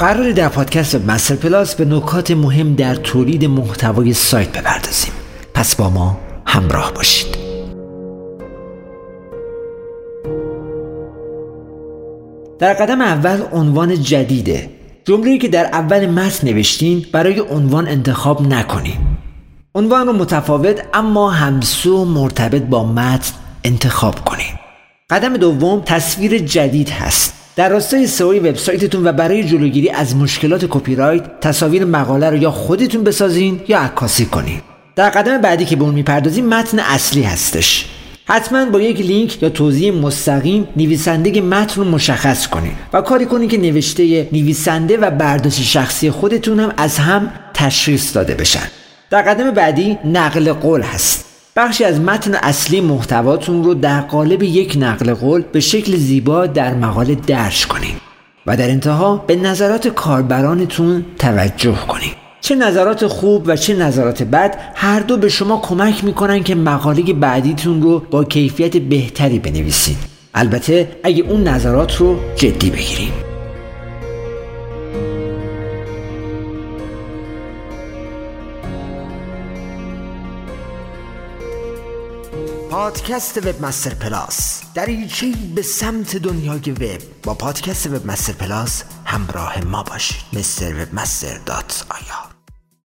قرار در پادکست مستر پلاس به نکات مهم در تولید محتوای سایت بپردازیم. پس با ما همراه باشید. در قدم اول عنوان جدیده جمله‌ای که در اول متن نوشتین برای عنوان انتخاب نکنید عنوان رو متفاوت اما همسو مرتبط با متن انتخاب کنید قدم دوم تصویر جدید هست. در راستای سئو وبسایتتون و برای جلوگیری از مشکلات کپی رایت تصاویر مقاله رو یا خودتون بسازین یا عکاسی کنین. در قدم بعدی که به اون می‌پردازیم متن اصلی هستش. حتما با یک لینک یا توضیح مستقیم نویسنده متن رو مشخص کنید و کاری کنید که نوشته نویسنده و برداشت شخصی خودتون هم از هم تشخیص داده بشن. در قدم بعدی نقل قول هست. بخشی از متن اصلی محتواتون رو در قالب یک نقل قول به شکل زیبا در مقاله درج کنید و در انتها به نظرات کاربرانتون توجه کنید چه نظرات خوب و چه نظرات بد هر دو به شما کمک می‌کنن که مقاله بعدیتون رو با کیفیت بهتری بنویسید البته اگه اون نظرات رو جدی بگیریم پادکست Webmaster Plus. دریچه به سمت دنیای وب. با پادکست Webmaster Plus همراه ما باشید. مستر Webmaster dot IR.